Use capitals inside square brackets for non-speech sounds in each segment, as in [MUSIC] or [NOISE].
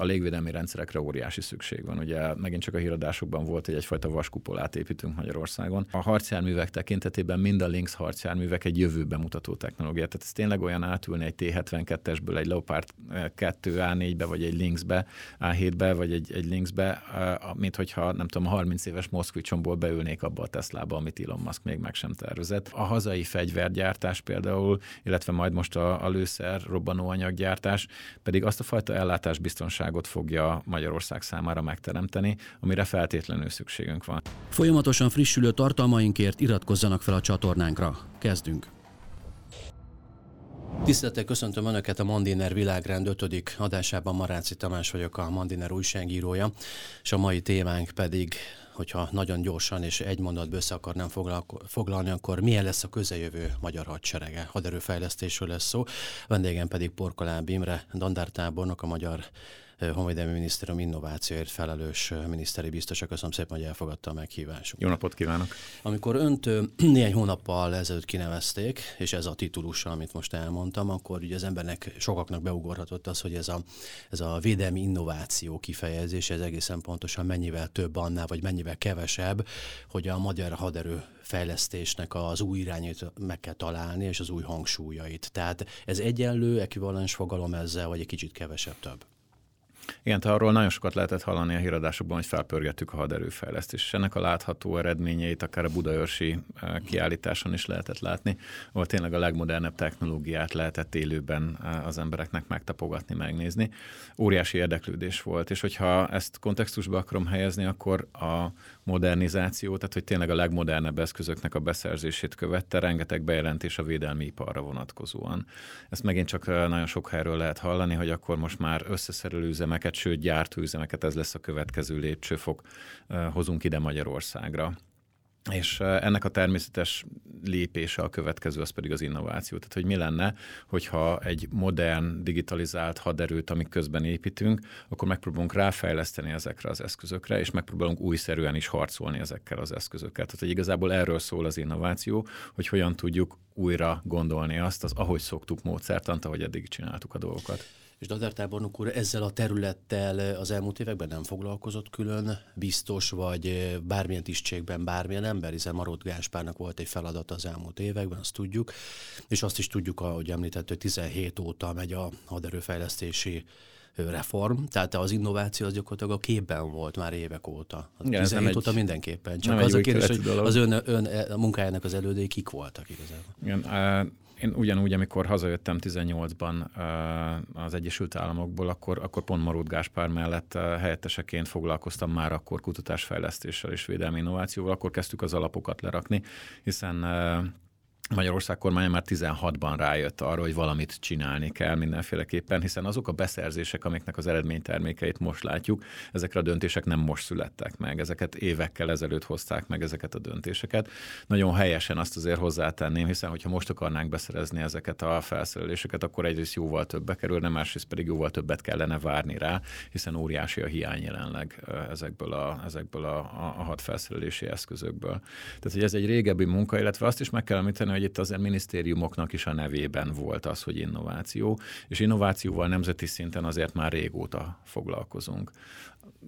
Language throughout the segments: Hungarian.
a légvédelmi rendszerekre óriási szükség van. Ugye megint csak a híradásokban volt, hogy egyfajta vaskupolát építünk Magyarországon. A harcjárművek tekintetében mind a Lynx harcjárművek egy jövőbe mutató technológia. Tehát ez tényleg olyan átülni egy T-72-esből egy Leopard 2 A4-be, vagy egy Lynxbe, A7-be, vagy egy, egy Lynxbe, mint hogyha nem tudom, a 30 éves Moszkvicsomból beülnék abba a Teslába, amit Elon Musk még meg sem tervezett. A hazai fegyvergyártás például, illetve majd most a, a lőszer robbanóanyaggyártás pedig azt a fajta ellátás biztonság biztonságot fogja Magyarország számára megteremteni, amire feltétlenül szükségünk van. Folyamatosan frissülő tartalmainkért iratkozzanak fel a csatornánkra. Kezdünk! Tisztelettel köszöntöm Önöket a Mandiner Világrend 5. adásában. Maráci Tamás vagyok, a Mandiner újságírója, és a mai témánk pedig hogyha nagyon gyorsan és egy mondatba össze akarnám foglalni, akkor milyen lesz a közeljövő magyar hadserege? Haderőfejlesztésről lesz szó. Vendégem pedig Porkoláb Imre, dandártábornok, a magyar Honvédelmi Minisztérium innovációért felelős miniszteri biztos. Köszönöm szépen, hogy elfogadta a meghívást. Jó napot kívánok! Amikor önt néhány hónappal ezelőtt kinevezték, és ez a titulusa, amit most elmondtam, akkor ugye az embernek sokaknak beugorhatott az, hogy ez a, ez a védelmi innováció kifejezés, ez egészen pontosan mennyivel több annál, vagy mennyivel kevesebb, hogy a magyar haderő fejlesztésnek az új irányait meg kell találni, és az új hangsúlyait. Tehát ez egyenlő, ekvivalens fogalom ezzel, vagy egy kicsit kevesebb több? Igen, tehát arról nagyon sokat lehetett hallani a híradásokban, hogy felpörgettük a haderőfejlesztést, és ennek a látható eredményeit akár a budaörsi eh, kiállításon is lehetett látni, ahol tényleg a legmodernebb technológiát lehetett élőben eh, az embereknek megtapogatni, megnézni. Óriási érdeklődés volt, és hogyha ezt kontextusba akarom helyezni, akkor a modernizáció, tehát hogy tényleg a legmodernebb eszközöknek a beszerzését követte, rengeteg bejelentés a védelmi iparra vonatkozóan. Ezt megint csak eh, nagyon sok helyről lehet hallani, hogy akkor most már összeszerelő üzemeket, sőt gyártóüzemeket, ez lesz a következő lépcsőfok, hozunk ide Magyarországra. És ennek a természetes lépése a következő, az pedig az innováció. Tehát, hogy mi lenne, hogyha egy modern, digitalizált haderőt, amik közben építünk, akkor megpróbálunk ráfejleszteni ezekre az eszközökre, és megpróbálunk újszerűen is harcolni ezekkel az eszközökkel. Tehát, hogy igazából erről szól az innováció, hogy hogyan tudjuk újra gondolni azt, az ahogy szoktuk módszertant, ahogy eddig csináltuk a dolgokat. És Dadár tábornok úr ezzel a területtel az elmúlt években nem foglalkozott külön, biztos, vagy bármilyen tisztségben bármilyen ember, hiszen Marott Gáspárnak volt egy feladat az elmúlt években, azt tudjuk, és azt is tudjuk, ahogy említett, hogy 17 óta megy a haderőfejlesztési reform, tehát az innováció az gyakorlatilag a képben volt már évek óta. Igen, 17 óta mindenképpen. Csak az a kérdés, hogy az ön, ön a munkájának az elődei kik voltak igazából. Igen, én ugyanúgy, amikor hazajöttem 18-ban az Egyesült Államokból, akkor, akkor pont Marut Gáspár mellett helyetteseként foglalkoztam már akkor kutatásfejlesztéssel és védelmi innovációval, akkor kezdtük az alapokat lerakni, hiszen Magyarország kormánya már 16-ban rájött arra, hogy valamit csinálni kell mindenféleképpen, hiszen azok a beszerzések, amiknek az eredménytermékeit most látjuk, ezekre a döntések nem most születtek meg, ezeket évekkel ezelőtt hozták meg ezeket a döntéseket. Nagyon helyesen azt azért hozzátenném, hiszen hogyha most akarnánk beszerezni ezeket a felszereléseket, akkor egyrészt jóval többbe kerülne, másrészt pedig jóval többet kellene várni rá, hiszen óriási a hiány jelenleg ezekből a, ezekből a, a, a hadfelszerelési eszközökből. Tehát, hogy ez egy régebbi munka, illetve azt is meg kell említeni, hogy itt azért minisztériumoknak is a nevében volt az, hogy innováció, és innovációval nemzeti szinten azért már régóta foglalkozunk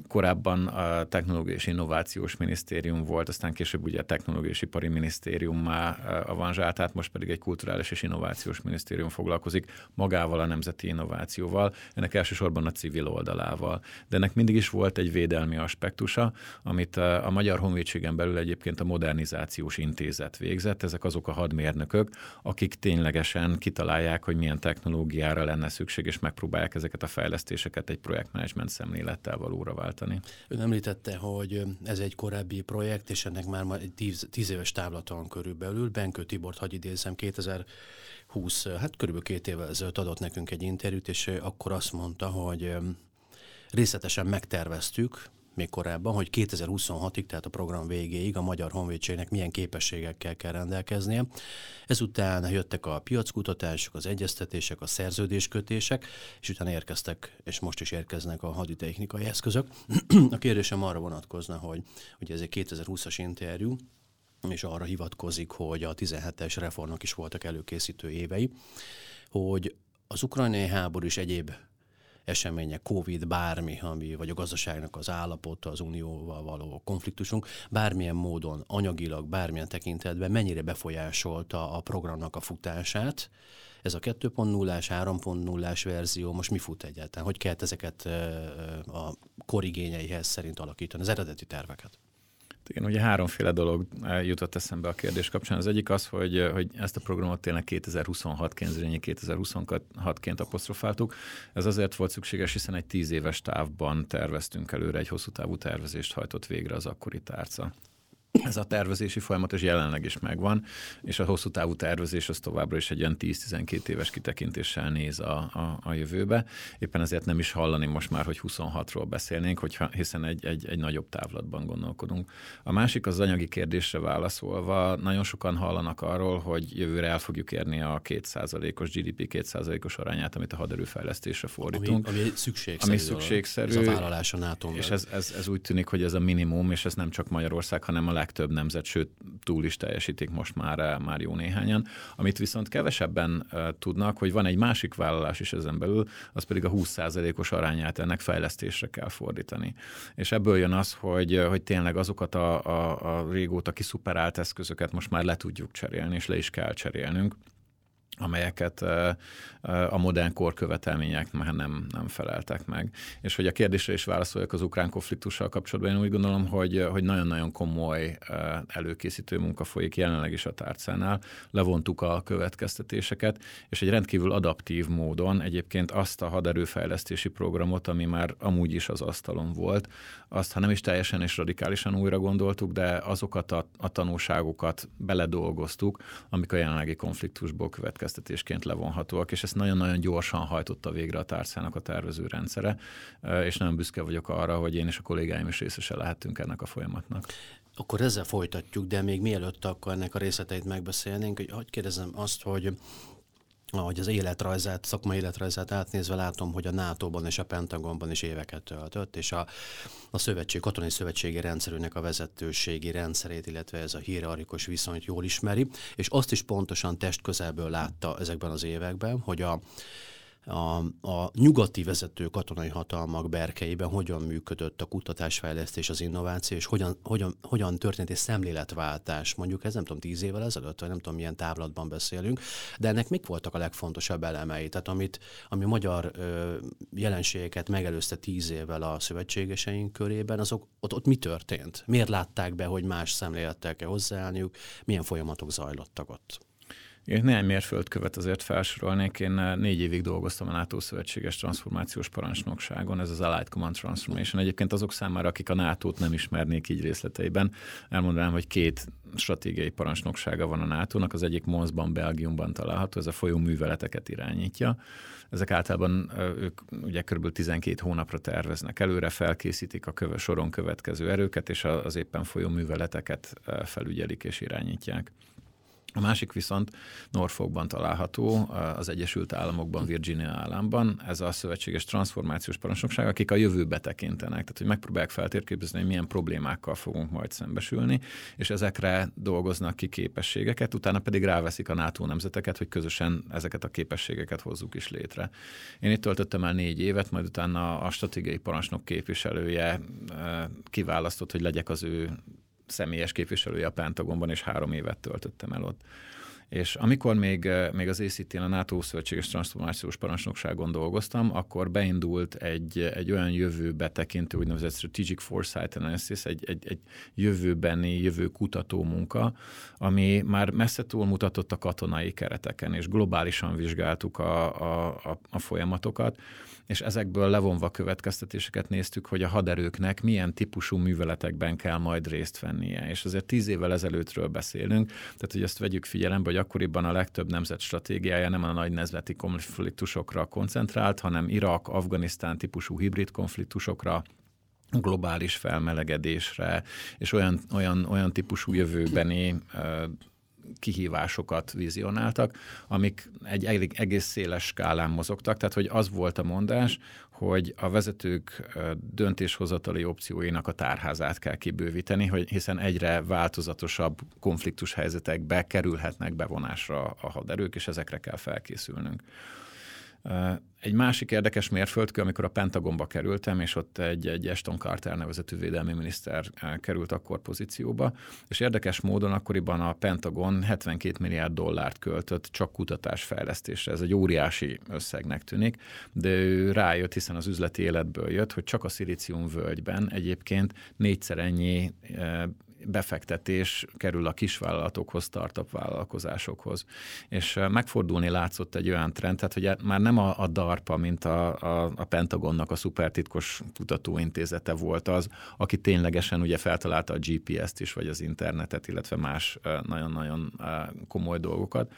korábban a Technológiai és Innovációs Minisztérium volt, aztán később ugye a Technológiai és Ipari Minisztérium már avanzsált, tehát most pedig egy Kulturális és Innovációs Minisztérium foglalkozik magával a nemzeti innovációval, ennek elsősorban a civil oldalával. De ennek mindig is volt egy védelmi aspektusa, amit a Magyar Honvédségen belül egyébként a Modernizációs Intézet végzett. Ezek azok a hadmérnökök, akik ténylegesen kitalálják, hogy milyen technológiára lenne szükség, és megpróbálják ezeket a fejlesztéseket egy projektmenedzsment szemlélettel valóra váltani. Ön említette, hogy ez egy korábbi projekt, és ennek már egy tíz, tíz éves távlata van körülbelül. Benkő Tibort hagy idézem, 2020, hát körülbelül két évvel ezelőtt adott nekünk egy interjút, és akkor azt mondta, hogy részletesen megterveztük, még korábban, hogy 2026-ig, tehát a program végéig a Magyar Honvédségnek milyen képességekkel kell rendelkeznie. Ezután jöttek a piackutatások, az egyeztetések, a szerződéskötések, és utána érkeztek, és most is érkeznek a haditechnikai eszközök. a kérdésem arra vonatkozna, hogy ugye ez egy 2020-as interjú, és arra hivatkozik, hogy a 17-es reformnak is voltak előkészítő évei, hogy az ukrajnai háború és egyéb események, Covid, bármi, ami, vagy a gazdaságnak az állapota, az unióval való konfliktusunk, bármilyen módon, anyagilag, bármilyen tekintetben mennyire befolyásolta a programnak a futását, ez a 2.0-ás, 3.0-ás verzió most mi fut egyáltalán? Hogy kellett ezeket a korigényeihez szerint alakítani, az eredeti terveket? Igen, ugye háromféle dolog jutott eszembe a kérdés kapcsán. Az egyik az, hogy, hogy ezt a programot tényleg 2026-ként, 2026-ként apostrofáltuk. Ez azért volt szükséges, hiszen egy tíz éves távban terveztünk előre, egy hosszú távú tervezést hajtott végre az akkori tárca ez a tervezési folyamat és jelenleg is megvan, és a hosszú távú tervezés az továbbra is egy olyan 10-12 éves kitekintéssel néz a, a, a jövőbe. Éppen ezért nem is hallani most már, hogy 26-ról beszélnénk, hogyha, hiszen egy, egy, egy nagyobb távlatban gondolkodunk. A másik az anyagi kérdésre válaszolva, nagyon sokan hallanak arról, hogy jövőre el fogjuk érni a 2%-os GDP 2%-os arányát, amit a haderőfejlesztésre fordítunk. Ami, ami szükségszerű. Ami szükségszerű. Ez a vállalás a NATO És ez, ez, ez úgy tűnik, hogy ez a minimum, és ez nem csak Magyarország, hanem a legtöbb nemzet, sőt túl is teljesítik most már, eh, már jó néhányan. Amit viszont kevesebben uh, tudnak, hogy van egy másik vállalás is ezen belül, az pedig a 20%-os arányát ennek fejlesztésre kell fordítani. És ebből jön az, hogy, eh, hogy tényleg azokat a, a, a régóta kiszuperált eszközöket most már le tudjuk cserélni, és le is kell cserélnünk amelyeket a modern kor követelmények már nem, nem feleltek meg. És hogy a kérdésre is válaszoljak az ukrán konfliktussal kapcsolatban, én úgy gondolom, hogy, hogy nagyon-nagyon komoly előkészítő munka folyik jelenleg is a tárcánál. Levontuk a következtetéseket, és egy rendkívül adaptív módon egyébként azt a haderőfejlesztési programot, ami már amúgy is az asztalon volt, azt, ha nem is teljesen és radikálisan újra gondoltuk, de azokat a, a tanulságokat beledolgoztuk, amik a jelenlegi konfliktusból következtetésként levonhatóak, és ezt nagyon-nagyon gyorsan hajtotta végre a tárcának a tervező rendszere, és nagyon büszke vagyok arra, hogy én és a kollégáim is részese lehetünk ennek a folyamatnak. Akkor ezzel folytatjuk, de még mielőtt akkor ennek a részleteit megbeszélnénk, hogy hogy kérdezem azt, hogy ahogy az életrajzát, szakmai életrajzát átnézve látom, hogy a NATO-ban és a Pentagonban is éveket töltött, és a, a szövetség, katonai szövetségi rendszerűnek a vezetőségi rendszerét, illetve ez a hierarchikus viszonyt jól ismeri, és azt is pontosan test közelből látta ezekben az években, hogy a a, a nyugati vezető katonai hatalmak berkeiben hogyan működött a kutatásfejlesztés, az innováció, és hogyan, hogyan, hogyan történt egy szemléletváltás, mondjuk ez nem tudom, tíz évvel ezelőtt, vagy nem tudom, milyen távlatban beszélünk, de ennek mik voltak a legfontosabb elemei? Tehát amit, ami magyar ö, jelenségeket megelőzte tíz évvel a szövetségeseink körében, azok ott, ott mi történt? Miért látták be, hogy más szemlélettel kell hozzáállniuk? Milyen folyamatok zajlottak ott? Én néhány mérföldkövet azért felsorolnék. Én eh, négy évig dolgoztam a NATO szövetséges transformációs parancsnokságon, ez az Allied Command Transformation. Egyébként azok számára, akik a NATO-t nem ismernék így részleteiben, elmondanám, hogy két stratégiai parancsnoksága van a NATO-nak. Az egyik Monsban, Belgiumban található, ez a folyó műveleteket irányítja. Ezek általában eh, ők ugye kb. 12 hónapra terveznek előre, felkészítik a köve, soron következő erőket, és az éppen folyó műveleteket eh, felügyelik és irányítják. A másik viszont Norfolkban található, az Egyesült Államokban, Virginia államban. Ez a szövetséges transformációs parancsnokság, akik a jövőbe tekintenek, tehát hogy megpróbálják feltérképezni, hogy milyen problémákkal fogunk majd szembesülni, és ezekre dolgoznak ki képességeket, utána pedig ráveszik a NATO nemzeteket, hogy közösen ezeket a képességeket hozzuk is létre. Én itt töltöttem el négy évet, majd utána a stratégiai parancsnok képviselője kiválasztott, hogy legyek az ő személyes képviselője a Pentagonban, és három évet töltöttem el ott. És amikor még, eh, még az ACT-n, a NATO szövetséges transformációs parancsnokságon dolgoztam, akkor beindult egy, egy olyan jövőbe tekintő úgynevezett Strategic Foresight Analysis, egy, egy, egy jövőbeni, jövő kutató munka, ami már messze túl mutatott a katonai kereteken, és globálisan vizsgáltuk a, a, a, a folyamatokat, és ezekből levonva következtetéseket néztük, hogy a haderőknek milyen típusú műveletekben kell majd részt vennie. És azért tíz évvel ezelőttről beszélünk, tehát hogy ezt vegyük figyelembe, hogy akkoriban a legtöbb nemzet stratégiája nem a nagy nemzeti konfliktusokra koncentrált, hanem Irak, Afganisztán típusú hibrid konfliktusokra, globális felmelegedésre, és olyan, olyan, olyan típusú jövőbeni kihívásokat vizionáltak, amik egy egész széles skálán mozogtak, tehát hogy az volt a mondás, hogy a vezetők döntéshozatali opcióinak a tárházát kell kibővíteni, hogy hiszen egyre változatosabb konfliktus helyzetekbe kerülhetnek bevonásra a haderők, és ezekre kell felkészülnünk. Egy másik érdekes mérföldkő, amikor a Pentagonba kerültem, és ott egy, egy Ashton Carter nevezetű védelmi miniszter került akkor pozícióba, és érdekes módon akkoriban a Pentagon 72 milliárd dollárt költött csak kutatásfejlesztésre. Ez egy óriási összegnek tűnik, de ő rájött, hiszen az üzleti életből jött, hogy csak a szilícium völgyben egyébként négyszer ennyi befektetés kerül a kisvállalatokhoz, startup vállalkozásokhoz. És megfordulni látszott egy olyan trend, tehát hogy már nem a, a DARPA, mint a, a, a Pentagonnak a szupertitkos kutatóintézete volt az, aki ténylegesen ugye feltalálta a GPS-t is, vagy az internetet, illetve más nagyon-nagyon komoly dolgokat,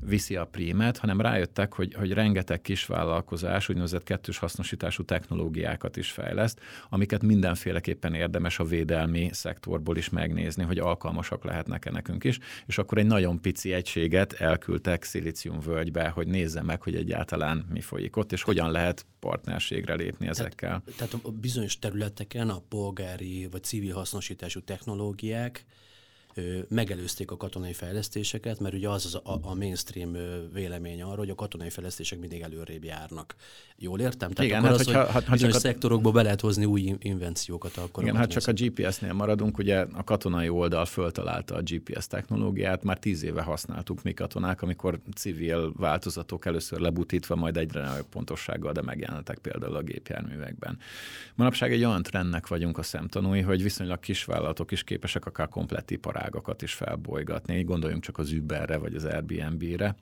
viszi a prímet, hanem rájöttek, hogy, hogy rengeteg kisvállalkozás úgynevezett kettős hasznosítású technológiákat is fejleszt, amiket mindenféleképpen érdemes a védelmi szektorból is megnézni, hogy alkalmasak lehetnek-e nekünk is, és akkor egy nagyon pici egységet elküldtek völgybe, hogy nézze meg, hogy egyáltalán mi folyik ott, és hogyan lehet partnerségre lépni ezekkel. Tehát, tehát a bizonyos területeken a polgári vagy civil hasznosítású technológiák megelőzték a katonai fejlesztéseket, mert ugye az, az a, a mainstream vélemény arra, hogy a katonai fejlesztések mindig előrébb járnak. Jól értem? Tehát igen, akkor hát, az, hogyha, hogy ha, csak a... szektorokból be lehet hozni új invenciókat. Akkor igen, hát csak a GPS-nél maradunk, ugye a katonai oldal föltalálta a GPS technológiát, már tíz éve használtuk mi katonák, amikor civil változatok először lebutítva, majd egyre nagyobb pontossággal, de megjelentek például a gépjárművekben. Manapság egy olyan trendnek vagyunk a szemtanúi, hogy viszonylag kisvállalatok is képesek akár komplett iparát iparágakat is felbolygatni. Gondoljunk csak az Uberre vagy az Airbnb-re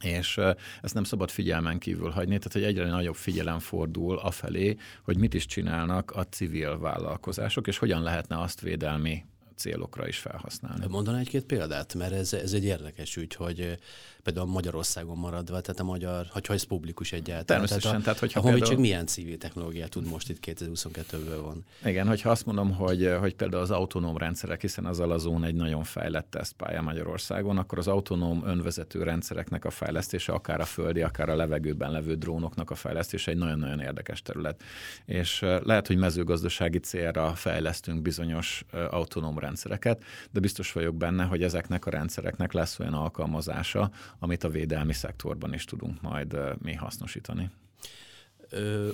és ezt nem szabad figyelmen kívül hagyni, tehát hogy egyre nagyobb figyelem fordul afelé, hogy mit is csinálnak a civil vállalkozások, és hogyan lehetne azt védelmi célokra is felhasználni. Mondaná egy-két példát, mert ez, ez egy érdekes ügy, hogy például Magyarországon maradva, tehát a magyar, hogyha ez publikus egyáltalán. Természetesen. Tehát, a, tehát hogyha a például... milyen civil technológiát tud most itt 2022-ből van? Igen, hogyha azt mondom, hogy, hogy például az autonóm rendszerek, hiszen az Alazón egy nagyon fejlett tesztpálya Magyarországon, akkor az autonóm önvezető rendszereknek a fejlesztése, akár a földi, akár a levegőben levő drónoknak a fejlesztése egy nagyon-nagyon érdekes terület. És lehet, hogy mezőgazdasági célra fejlesztünk bizonyos autonóm rendszereket, de biztos vagyok benne, hogy ezeknek a rendszereknek lesz olyan alkalmazása, amit a védelmi szektorban is tudunk majd mi hasznosítani.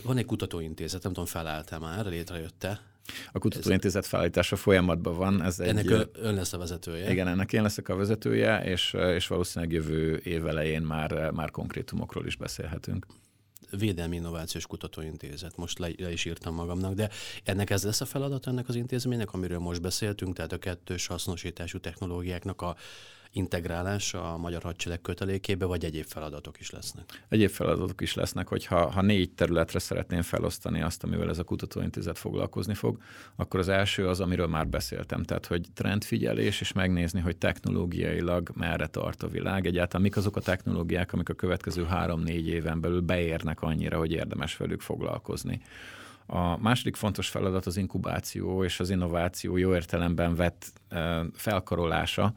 Van egy kutatóintézet, nem tudom, felállta már, létrejötte. A kutatóintézet felállítása folyamatban van. Ez ennek egy, ön lesz a vezetője? Igen, ennek én leszek a vezetője, és, és valószínűleg jövő év elején már, már konkrétumokról is beszélhetünk. Védelmi Innovációs Kutatóintézet, most le, le is írtam magamnak, de ennek ez lesz a feladat ennek az intézménynek, amiről most beszéltünk, tehát a kettős hasznosítású technológiáknak a integrálása a magyar hadsereg kötelékébe, vagy egyéb feladatok is lesznek? Egyéb feladatok is lesznek, hogyha ha négy területre szeretném felosztani azt, amivel ez a kutatóintézet foglalkozni fog, akkor az első az, amiről már beszéltem, tehát hogy trendfigyelés, és megnézni, hogy technológiailag merre tart a világ, egyáltalán mik azok a technológiák, amik a következő három-négy éven belül beérnek annyira, hogy érdemes velük foglalkozni. A második fontos feladat az inkubáció és az innováció jó értelemben vett felkarolása,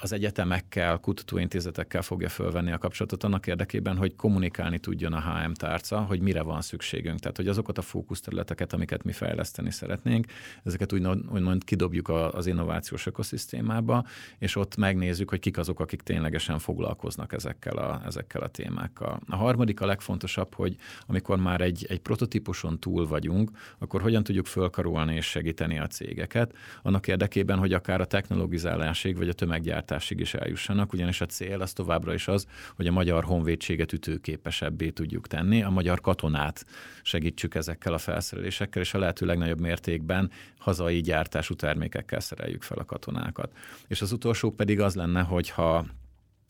az egyetemekkel, kutatóintézetekkel fogja fölvenni a kapcsolatot annak érdekében, hogy kommunikálni tudjon a HM tárca, hogy mire van szükségünk. Tehát, hogy azokat a fókuszterületeket, amiket mi fejleszteni szeretnénk, ezeket úgymond, úgymond kidobjuk az innovációs ökoszisztémába, és ott megnézzük, hogy kik azok, akik ténylegesen foglalkoznak ezekkel a, ezekkel a témákkal. A harmadik, a legfontosabb, hogy amikor már egy, egy prototípuson túl vagyunk, akkor hogyan tudjuk fölkarolni és segíteni a cégeket, annak érdekében, hogy akár a technologizálásig, vagy a tömeggyártásig is eljussanak, ugyanis a cél az továbbra is az, hogy a magyar honvédséget ütőképesebbé tudjuk tenni, a magyar katonát segítsük ezekkel a felszerelésekkel, és a lehető legnagyobb mértékben hazai gyártású termékekkel szereljük fel a katonákat. És az utolsó pedig az lenne, hogyha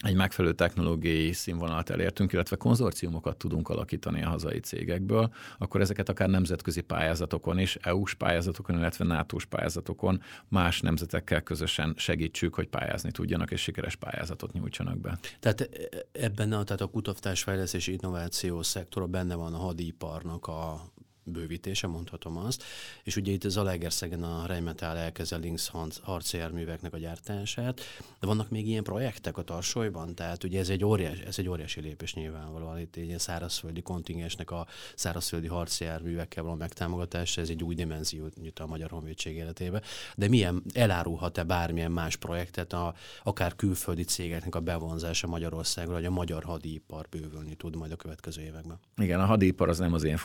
egy megfelelő technológiai színvonalat elértünk, illetve konzorciumokat tudunk alakítani a hazai cégekből, akkor ezeket akár nemzetközi pályázatokon is, EU-s pályázatokon, illetve NATO-s pályázatokon más nemzetekkel közösen segítsük, hogy pályázni tudjanak, és sikeres pályázatot nyújtsanak be. Tehát ebben a, tehát a kutatásfejlesztési innováció szektora benne van a hadiparnak a bővítése, mondhatom azt. És ugye itt Zalaegerszegen a Rheinmetall elkezd a Lynx harcjárműveknek a gyártását. De vannak még ilyen projektek a tarsolyban? Tehát ugye ez egy óriási, ez egy óriási lépés nyilvánvalóan. Itt egy ilyen szárazföldi kontingensnek a szárazföldi harcjárművekkel való megtámogatása, ez egy új dimenziót nyit a Magyar Honvédség életébe. De milyen elárulhat-e bármilyen más projektet, a, akár külföldi cégeknek a bevonzása Magyarországra, hogy a magyar hadipar bővülni tud majd a következő években? Igen, a hadipar az nem az én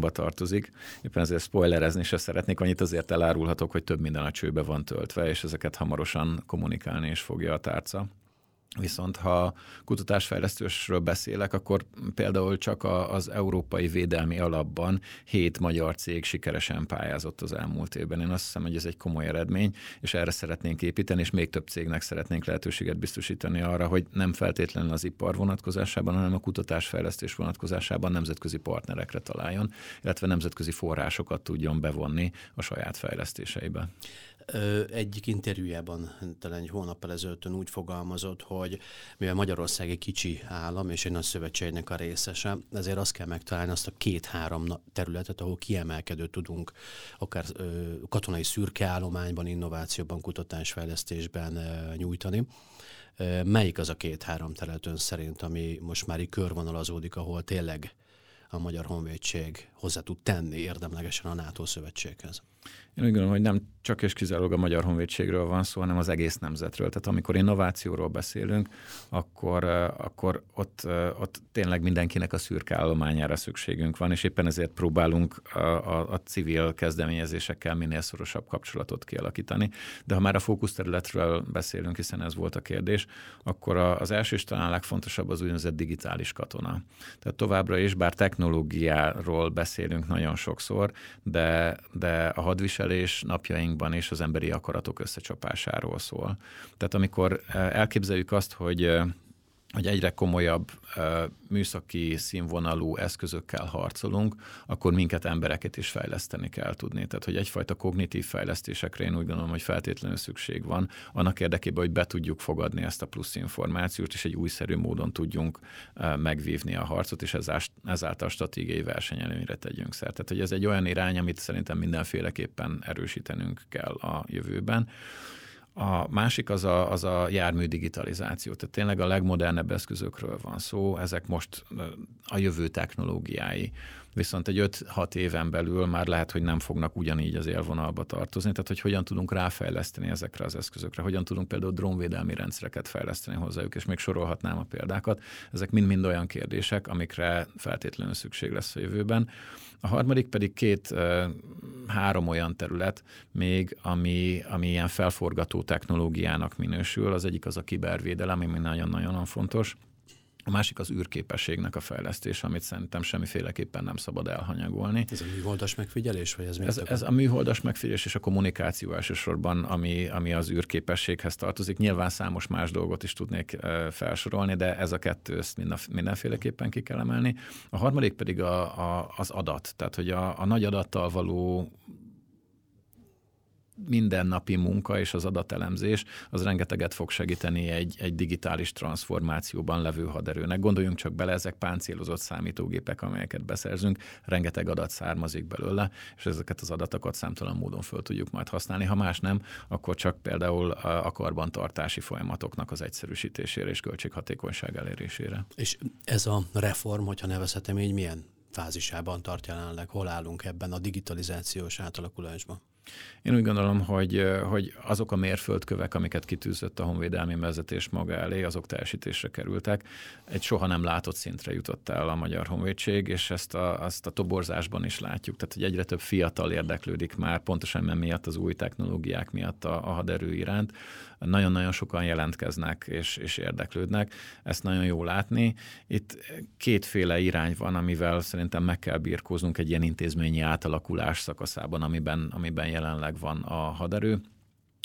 portfóliómba tartozik. Éppen ezért spoilerezni se szeretnék, annyit azért elárulhatok, hogy több minden a csőbe van töltve, és ezeket hamarosan kommunikálni is fogja a tárca. Viszont ha kutatásfejlesztésről beszélek, akkor például csak az Európai Védelmi Alapban hét magyar cég sikeresen pályázott az elmúlt évben. Én azt hiszem, hogy ez egy komoly eredmény, és erre szeretnénk építeni, és még több cégnek szeretnénk lehetőséget biztosítani arra, hogy nem feltétlenül az ipar vonatkozásában, hanem a kutatásfejlesztés vonatkozásában nemzetközi partnerekre találjon, illetve nemzetközi forrásokat tudjon bevonni a saját fejlesztéseibe egyik interjújában talán egy hónappal ezelőttön úgy fogalmazott, hogy mivel Magyarország egy kicsi állam és egy nagy szövetségnek a részese, ezért azt kell megtalálni azt a két-három területet, ahol kiemelkedő tudunk akár katonai szürke állományban, innovációban, kutatásfejlesztésben nyújtani. Melyik az a két-három terület ön szerint, ami most már így körvonalazódik, ahol tényleg a Magyar Honvédség hozzá tud tenni érdemlegesen a NATO szövetséghez? Én úgy gondolom, hogy nem csak és kizárólag a Magyar Honvédségről van szó, hanem az egész nemzetről. Tehát amikor innovációról beszélünk, akkor, akkor ott, ott tényleg mindenkinek a szürke állományára szükségünk van, és éppen ezért próbálunk a, a, a civil kezdeményezésekkel minél szorosabb kapcsolatot kialakítani. De ha már a fókuszterületről beszélünk, hiszen ez volt a kérdés, akkor az első és talán legfontosabb az úgynevezett digitális katona. Tehát továbbra is, bár technológiáról beszélünk nagyon sokszor, de, de a hadviselés napjainkban is az emberi akaratok összecsapásáról szól. Tehát amikor eh, elképzeljük azt, hogy eh, hogy egyre komolyabb műszaki színvonalú eszközökkel harcolunk, akkor minket embereket is fejleszteni kell tudni. Tehát, hogy egyfajta kognitív fejlesztésekre én úgy gondolom, hogy feltétlenül szükség van, annak érdekében, hogy be tudjuk fogadni ezt a plusz információt, és egy újszerű módon tudjunk megvívni a harcot, és ezáltal stratégiai versenyelőnyre tegyünk szert. Tehát, hogy ez egy olyan irány, amit szerintem mindenféleképpen erősítenünk kell a jövőben. A másik az a, az a jármű digitalizáció. Tehát tényleg a legmodernebb eszközökről van szó, ezek most a jövő technológiái. Viszont egy 5-6 éven belül már lehet, hogy nem fognak ugyanígy az élvonalba tartozni. Tehát, hogy hogyan tudunk ráfejleszteni ezekre az eszközökre, hogyan tudunk például drónvédelmi rendszereket fejleszteni hozzájuk, és még sorolhatnám a példákat. Ezek mind-mind olyan kérdések, amikre feltétlenül szükség lesz a jövőben. A harmadik pedig két, három olyan terület még, ami, ami ilyen felforgató technológiának minősül. Az egyik az a kibervédelem, ami nagyon-nagyon fontos. A másik az űrképességnek a fejlesztés, amit szerintem semmiféleképpen nem szabad elhanyagolni. Ez a műholdas megfigyelés, vagy ez ez, ez a műholdas megfigyelés és a kommunikáció elsősorban, ami, ami az űrképességhez tartozik. Nyilván számos más dolgot is tudnék felsorolni, de ez a kettő ezt mindenféleképpen ki kell emelni. A harmadik pedig a, a, az adat, tehát hogy a, a nagy adattal való mindennapi munka és az adatelemzés az rengeteget fog segíteni egy, egy digitális transformációban levő haderőnek. Gondoljunk csak bele, ezek páncélozott számítógépek, amelyeket beszerzünk, rengeteg adat származik belőle, és ezeket az adatokat számtalan módon föl tudjuk majd használni. Ha más nem, akkor csak például a karbantartási folyamatoknak az egyszerűsítésére és költséghatékonyság elérésére. És ez a reform, hogyha nevezhetem így, milyen fázisában tart jelenleg? Hol állunk ebben a digitalizációs átalakulásban? Én úgy gondolom, hogy, hogy azok a mérföldkövek, amiket kitűzött a honvédelmi vezetés maga elé, azok teljesítésre kerültek. Egy soha nem látott szintre jutott el a Magyar Honvédség, és ezt a, azt a toborzásban is látjuk. Tehát, hogy egyre több fiatal érdeklődik már, pontosan mert miatt az új technológiák miatt a, a haderő iránt nagyon-nagyon sokan jelentkeznek és, és érdeklődnek. Ezt nagyon jó látni. Itt kétféle irány van, amivel szerintem meg kell birkóznunk egy ilyen intézményi átalakulás szakaszában, amiben, amiben jelenleg van a haderő.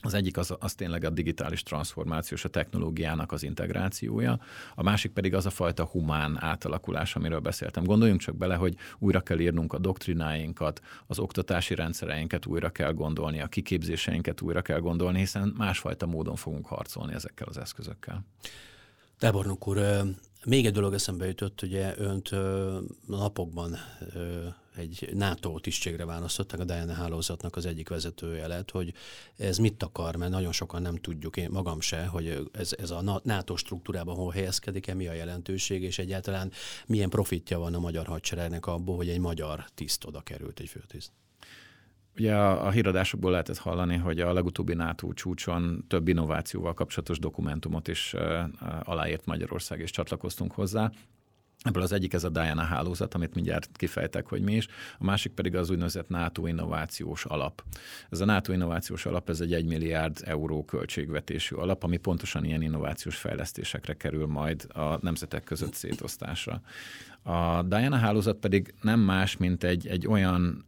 Az egyik az, az tényleg a digitális transformáció a technológiának az integrációja, a másik pedig az a fajta humán átalakulás, amiről beszéltem. Gondoljunk csak bele, hogy újra kell írnunk a doktrináinkat, az oktatási rendszereinket újra kell gondolni, a kiképzéseinket újra kell gondolni, hiszen másfajta módon fogunk harcolni ezekkel az eszközökkel. Tábornok úr, még egy dolog eszembe jutott, ugye önt napokban egy NATO tisztségre választották, a Diana hálózatnak az egyik vezetője lett, hogy ez mit akar, mert nagyon sokan nem tudjuk, én magam se, hogy ez, ez a NATO struktúrában hol helyezkedik-e, mi a jelentőség, és egyáltalán milyen profitja van a magyar hadseregnek abból, hogy egy magyar tiszt oda került, egy főtiszt. Ugye a, a híradásokból lehetett hallani, hogy a legutóbbi NATO csúcson több innovációval kapcsolatos dokumentumot is uh, aláírt Magyarország, és csatlakoztunk hozzá. Ebből az egyik ez a Diana hálózat, amit mindjárt kifejtek, hogy mi is, a másik pedig az úgynevezett NATO innovációs alap. Ez a NATO innovációs alap, ez egy 1 milliárd euró költségvetésű alap, ami pontosan ilyen innovációs fejlesztésekre kerül majd a nemzetek között szétosztásra. A Diana hálózat pedig nem más, mint egy, egy olyan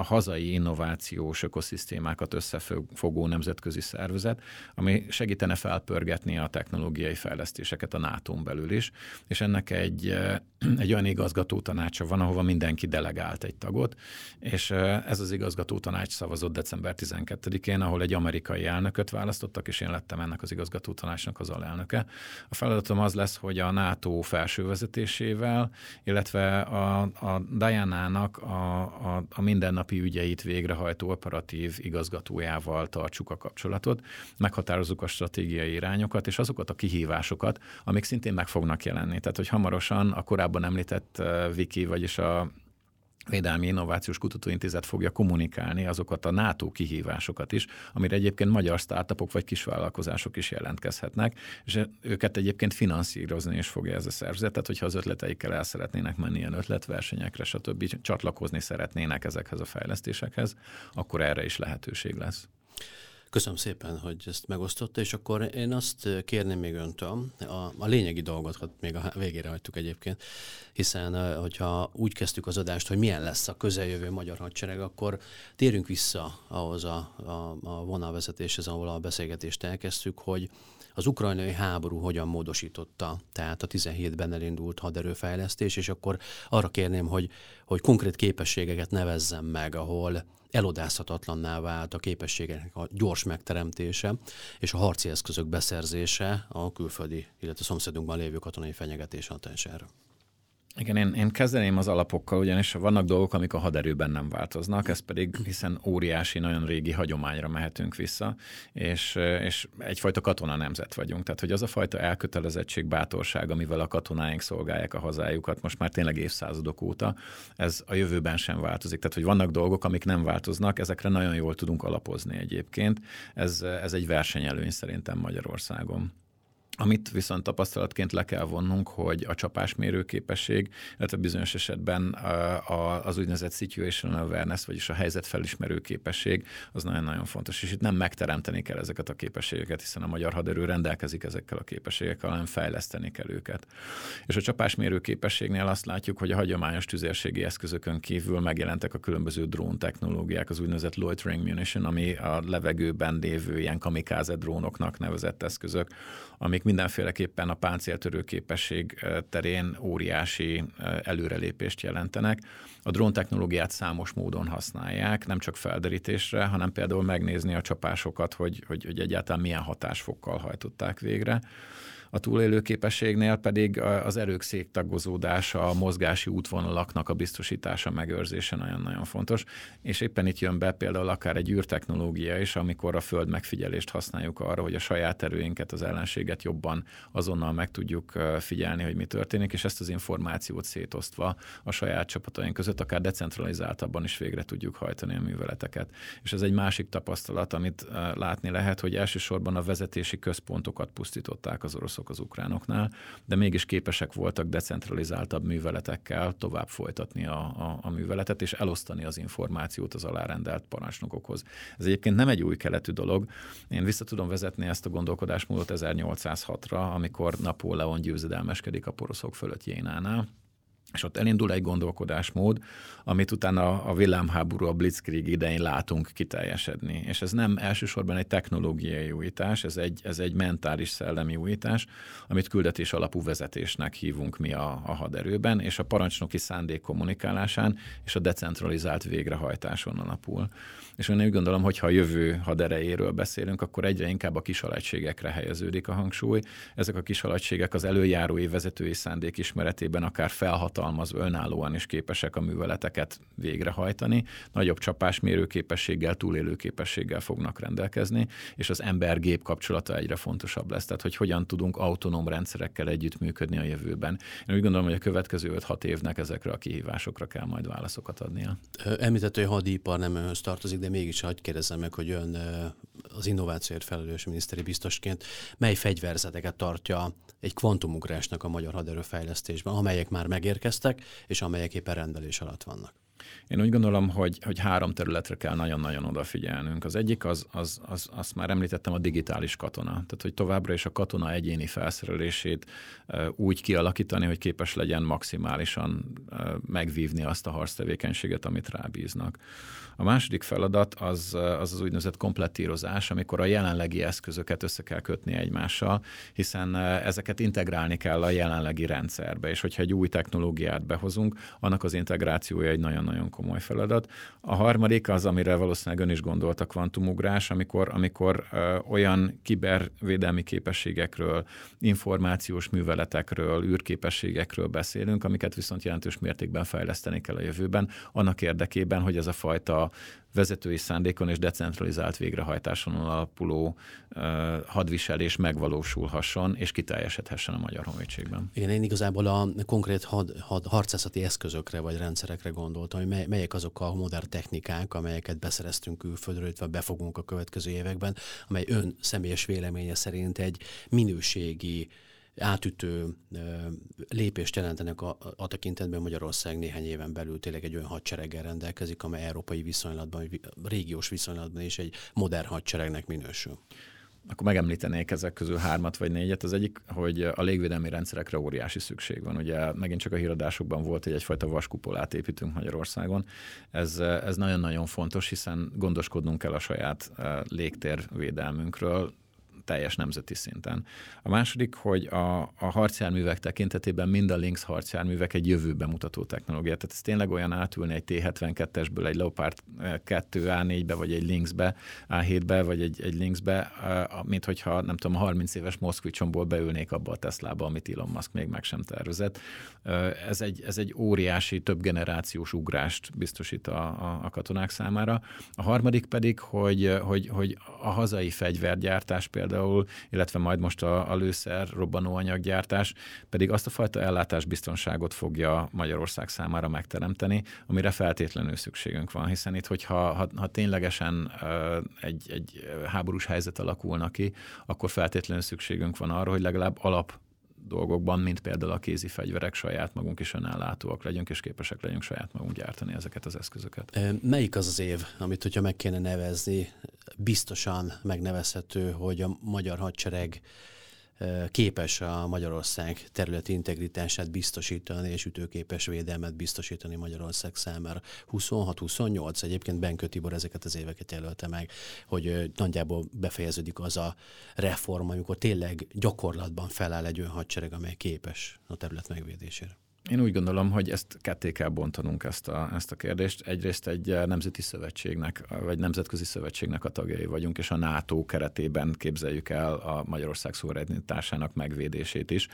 a hazai innovációs ökoszisztémákat összefogó nemzetközi szervezet, ami segítene felpörgetni a technológiai fejlesztéseket a nato belül is, és ennek egy, [CLEARS THROAT] egy olyan igazgató tanácsa van, ahova mindenki delegált egy tagot, és ez az igazgató tanács szavazott december 12-én, ahol egy amerikai elnököt választottak, és én lettem ennek az igazgató tanácsnak az alelnöke. A feladatom az lesz, hogy a NATO felső vezetésével, illetve a, a Diana-nak a, a, a mindennap mindennapi ügyeit végrehajtó operatív igazgatójával tartsuk a kapcsolatot, meghatározzuk a stratégiai irányokat és azokat a kihívásokat, amik szintén meg fognak jelenni. Tehát, hogy hamarosan a korábban említett Viki, eh, vagyis a Védelmi Innovációs Kutatóintézet fogja kommunikálni azokat a NATO kihívásokat is, amire egyébként magyar startupok vagy kisvállalkozások is jelentkezhetnek, és őket egyébként finanszírozni is fogja ez a szervezet, tehát hogyha az ötleteikkel el szeretnének menni ilyen ötletversenyekre, stb. csatlakozni szeretnének ezekhez a fejlesztésekhez, akkor erre is lehetőség lesz. Köszönöm szépen, hogy ezt megosztotta, és akkor én azt kérném még öntől, a, a lényegi dolgot még a végére hagytuk egyébként, hiszen hogyha úgy kezdtük az adást, hogy milyen lesz a közeljövő magyar hadsereg, akkor térjünk vissza ahhoz a, a, a vonalvezetéshez, ahol a beszélgetést elkezdtük, hogy az ukrajnai háború hogyan módosította, tehát a 17-ben elindult haderőfejlesztés, és akkor arra kérném, hogy, hogy konkrét képességeket nevezzem meg, ahol elodázhatatlanná vált a képességeknek a gyors megteremtése és a harci eszközök beszerzése a külföldi, illetve szomszédunkban lévő katonai fenyegetés hatására. Igen, én, én kezdeném az alapokkal, ugyanis vannak dolgok, amik a haderőben nem változnak, ez pedig hiszen óriási, nagyon régi hagyományra mehetünk vissza, és, és egyfajta katona nemzet vagyunk. Tehát, hogy az a fajta elkötelezettség, bátorság, amivel a katonáink szolgálják a hazájukat most már tényleg évszázadok óta, ez a jövőben sem változik. Tehát, hogy vannak dolgok, amik nem változnak, ezekre nagyon jól tudunk alapozni egyébként. Ez, ez egy versenyelőny szerintem Magyarországon. Amit viszont tapasztalatként le kell vonnunk, hogy a csapásmérő képesség, illetve bizonyos esetben az úgynevezett situational awareness, vagyis a helyzetfelismerő képesség, az nagyon-nagyon fontos. És itt nem megteremteni kell ezeket a képességeket, hiszen a magyar haderő rendelkezik ezekkel a képességekkel, hanem fejleszteni kell őket. És a csapásmérő képességnél azt látjuk, hogy a hagyományos tüzérségi eszközökön kívül megjelentek a különböző drón technológiák, az úgynevezett loitering munition, ami a levegőben lévő ilyen kamikáze drónoknak nevezett eszközök, amik mindenféleképpen a páncéltörő képesség terén óriási előrelépést jelentenek. A drón technológiát számos módon használják, nem csak felderítésre, hanem például megnézni a csapásokat, hogy, hogy, hogy egyáltalán milyen hatásfokkal hajtották végre. A túlélő képességnél pedig az erők széktagozódása, a mozgási útvonalaknak a biztosítása, megőrzése nagyon-nagyon fontos. És éppen itt jön be például akár egy űrtechnológia is, amikor a föld megfigyelést használjuk arra, hogy a saját erőinket, az ellenséget jobban azonnal meg tudjuk figyelni, hogy mi történik, és ezt az információt szétosztva a saját csapataink között akár decentralizáltabban is végre tudjuk hajtani a műveleteket. És ez egy másik tapasztalat, amit látni lehet, hogy elsősorban a vezetési központokat pusztították az orosz oroszok az ukránoknál, de mégis képesek voltak decentralizáltabb műveletekkel tovább folytatni a, a, a műveletet, és elosztani az információt az alárendelt parancsnokokhoz. Ez egyébként nem egy új keletű dolog. Én vissza tudom vezetni ezt a gondolkodásmódot 1806-ra, amikor Napóleon győzedelmeskedik a poroszok fölött Jénánál és ott elindul egy gondolkodásmód, amit utána a villámháború, a blitzkrieg idején látunk kiteljesedni. És ez nem elsősorban egy technológiai újítás, ez egy, ez egy mentális szellemi újítás, amit küldetés alapú vezetésnek hívunk mi a, a haderőben, és a parancsnoki szándék kommunikálásán és a decentralizált végrehajtáson alapul. És én úgy gondolom, hogy ha a jövő haderejéről beszélünk, akkor egyre inkább a kisalegységekre helyeződik a hangsúly. Ezek a kisalegységek az előjárói vezetői szándék ismeretében akár felhat felhatalmazva önállóan is képesek a műveleteket végrehajtani, nagyobb csapásmérő képességgel, túlélő képességgel fognak rendelkezni, és az ember-gép kapcsolata egyre fontosabb lesz. Tehát, hogy hogyan tudunk autonóm rendszerekkel együttműködni a jövőben. Én úgy gondolom, hogy a következő 5-6 évnek ezekre a kihívásokra kell majd válaszokat adnia. Említett, hogy hadipar nem önhöz tartozik, de mégis hagyd kérdezzem meg, hogy ön az innovációért felelős miniszteri biztosként mely fegyverzeteket tartja egy kvantumugrásnak a magyar haderőfejlesztésben, amelyek már megérkeztek, és amelyek éppen rendelés alatt vannak? Én úgy gondolom, hogy, hogy három területre kell nagyon-nagyon odafigyelnünk. Az egyik, az, az, az, azt már említettem, a digitális katona. Tehát, hogy továbbra is a katona egyéni felszerelését úgy kialakítani, hogy képes legyen maximálisan megvívni azt a harctevékenységet, amit rábíznak. A második feladat az az, az úgynevezett komplettírozás, amikor a jelenlegi eszközöket össze kell kötni egymással, hiszen ezeket integrálni kell a jelenlegi rendszerbe, és hogyha egy új technológiát behozunk, annak az integrációja egy nagyon-nagyon komoly feladat. A harmadik az, amire valószínűleg ön is gondolt, a kvantumugrás, amikor, amikor ö, olyan kibervédelmi képességekről, információs műveletekről, űrképességekről beszélünk, amiket viszont jelentős mértékben fejleszteni kell a jövőben, annak érdekében, hogy ez a fajta vezetői szándékon és decentralizált végrehajtáson alapuló uh, hadviselés megvalósulhasson és kiteljesedhessen a Magyar Honvédségben. Igen, én igazából a konkrét had, had, harcászati eszközökre vagy rendszerekre gondoltam, hogy mely, melyek azok a modern technikák, amelyeket beszereztünk külföldről, illetve befogunk a következő években, amely ön személyes véleménye szerint egy minőségi átütő lépést jelentenek a, a tekintetben Magyarország néhány éven belül tényleg egy olyan hadsereggel rendelkezik, amely európai viszonylatban, régiós viszonylatban is egy modern hadseregnek minősül. Akkor megemlítenék ezek közül hármat vagy négyet. Az egyik, hogy a légvédelmi rendszerekre óriási szükség van. Ugye megint csak a híradásokban volt, hogy egyfajta vaskupolát építünk Magyarországon. Ez, ez nagyon-nagyon fontos, hiszen gondoskodnunk kell a saját légtérvédelmünkről, teljes nemzeti szinten. A második, hogy a, a harcjárművek tekintetében mind a Lynx harcjárművek egy jövőbe mutató technológia. Tehát ez tényleg olyan átülni egy T-72-esből egy Leopard 2 A4-be, vagy egy Lynxbe, A7-be, vagy egy, egy Lynxbe, mint hogyha nem tudom, a 30 éves Moszkvicsomból beülnék abba a Teslába, amit Elon Musk még meg sem tervezett. Ez egy, ez egy óriási, több generációs ugrást biztosít a, a, a katonák számára. A harmadik pedig, hogy, hogy, hogy a hazai fegyvergyártás például például, illetve majd most a, a lőszer robbanóanyaggyártás pedig azt a fajta ellátásbiztonságot fogja Magyarország számára megteremteni, amire feltétlenül szükségünk van, hiszen itt, hogyha ha, ha ténylegesen egy, egy háborús helyzet alakulna ki, akkor feltétlenül szükségünk van arra, hogy legalább alap dolgokban, mint például a kézi fegyverek, saját magunk is önellátóak legyünk, és képesek legyünk saját magunk gyártani ezeket az eszközöket. Melyik az az év, amit, hogyha meg kéne nevezni, biztosan megnevezhető, hogy a magyar hadsereg képes a Magyarország területi integritását biztosítani és ütőképes védelmet biztosítani Magyarország számára. 26-28 egyébként Benkő Tibor ezeket az éveket jelölte meg, hogy nagyjából befejeződik az a reform, amikor tényleg gyakorlatban feláll egy olyan hadsereg, amely képes a terület megvédésére. Én úgy gondolom, hogy ezt ketté kell bontanunk ezt a, ezt a kérdést. Egyrészt egy eh, nemzeti szövetségnek, vagy nemzetközi szövetségnek a tagjai vagyunk, és a NATO keretében képzeljük el a Magyarország szuverenitásának megvédését is.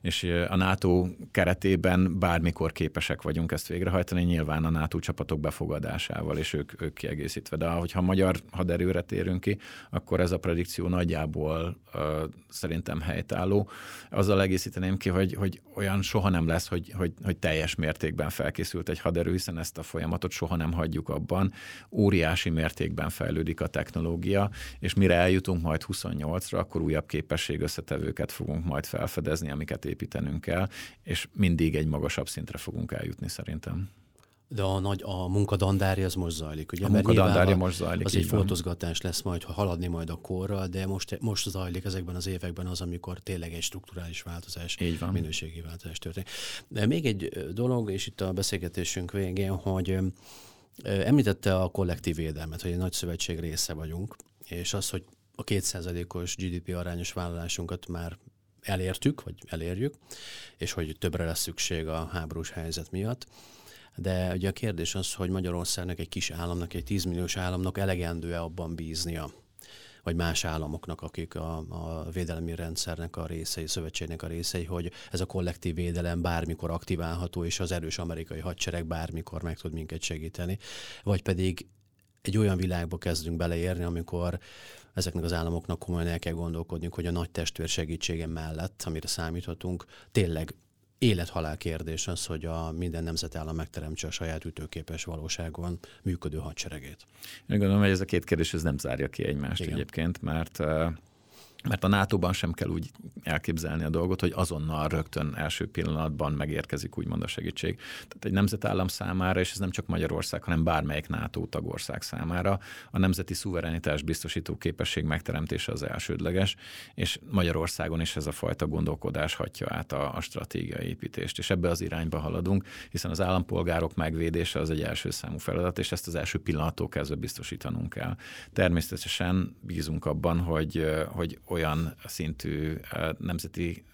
És eh, a NATO keretében bármikor képesek vagyunk ezt végrehajtani, nyilván a NATO csapatok befogadásával, és ők, ők kiegészítve. De hogyha a magyar haderőre térünk ki, akkor ez a predikció nagyjából uh, szerintem helytálló. Azzal egészíteném ki, hogy, hogy olyan soha nem lesz, hogy hogy, hogy teljes mértékben felkészült egy haderő, hiszen ezt a folyamatot soha nem hagyjuk abban. Óriási mértékben fejlődik a technológia, és mire eljutunk majd 28-ra, akkor újabb képesség összetevőket fogunk majd felfedezni, amiket építenünk kell, és mindig egy magasabb szintre fogunk eljutni szerintem. De a, nagy, a munkadandári az most zajlik. Ugye? A munkadandári most zajlik. Az egy foltozgatás lesz majd, ha haladni majd a korral, de most, most zajlik ezekben az években az, amikor tényleg egy strukturális változás, Így van. minőségi változás történik. De még egy dolog, és itt a beszélgetésünk végén, hogy említette a kollektív védelmet, hogy egy nagy szövetség része vagyunk, és az, hogy a kétszázalékos GDP arányos vállalásunkat már elértük, vagy elérjük, és hogy többre lesz szükség a háborús helyzet miatt de ugye a kérdés az, hogy Magyarországnak egy kis államnak, egy 10 milliós államnak elegendő-e abban bíznia, vagy más államoknak, akik a, a védelmi rendszernek a részei, szövetségnek a részei, hogy ez a kollektív védelem bármikor aktiválható, és az erős amerikai hadsereg bármikor meg tud minket segíteni. Vagy pedig egy olyan világba kezdünk beleérni, amikor ezeknek az államoknak komolyan el kell gondolkodni, hogy a nagy testvér segítsége mellett, amire számíthatunk, tényleg élethalál kérdés az, hogy a minden nemzetállam megteremtse a saját ütőképes valóságon működő hadseregét. Én gondolom, hogy ez a két kérdés ez nem zárja ki egymást Igen. egyébként, mert mert a NATO-ban sem kell úgy elképzelni a dolgot, hogy azonnal rögtön első pillanatban megérkezik úgymond a segítség. Tehát egy nemzetállam számára, és ez nem csak Magyarország, hanem bármelyik NATO tagország számára, a nemzeti szuverenitás biztosító képesség megteremtése az elsődleges, és Magyarországon is ez a fajta gondolkodás hatja át a, a stratégiai építést, és ebbe az irányba haladunk, hiszen az állampolgárok megvédése az egy első számú feladat, és ezt az első pillanattól kezdve biztosítanunk kell. Természetesen bízunk abban, hogy, hogy olyan szintű nemzeti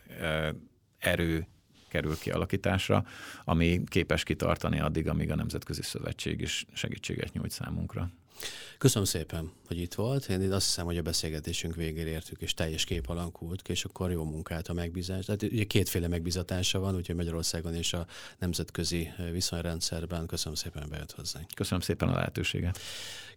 erő kerül kialakításra, ami képes kitartani addig, amíg a Nemzetközi Szövetség is segítséget nyújt számunkra. Köszönöm szépen, hogy itt volt. Én azt hiszem, hogy a beszélgetésünk végére értük, és teljes kép alakult, és akkor jó munkát a megbízás. Tehát ugye kétféle megbizatása van, úgyhogy Magyarországon és a nemzetközi viszonyrendszerben. Köszönöm szépen, hogy bejött hozzánk. Köszönöm szépen a lehetőséget.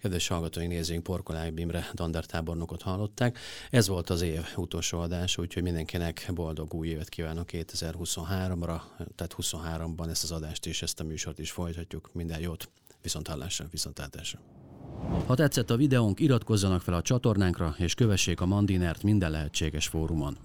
Kedves hallgatóink, nézőink, Porkolány Bimre dandártábornokot hallották. Ez volt az év utolsó adás, úgyhogy mindenkinek boldog új évet kívánok 2023-ra, tehát 23-ban ezt az adást és ezt a műsort is folytatjuk. Minden jót, viszont hallásra, viszont átásra. Ha tetszett a videónk, iratkozzanak fel a csatornánkra, és kövessék a Mandinert minden lehetséges fórumon.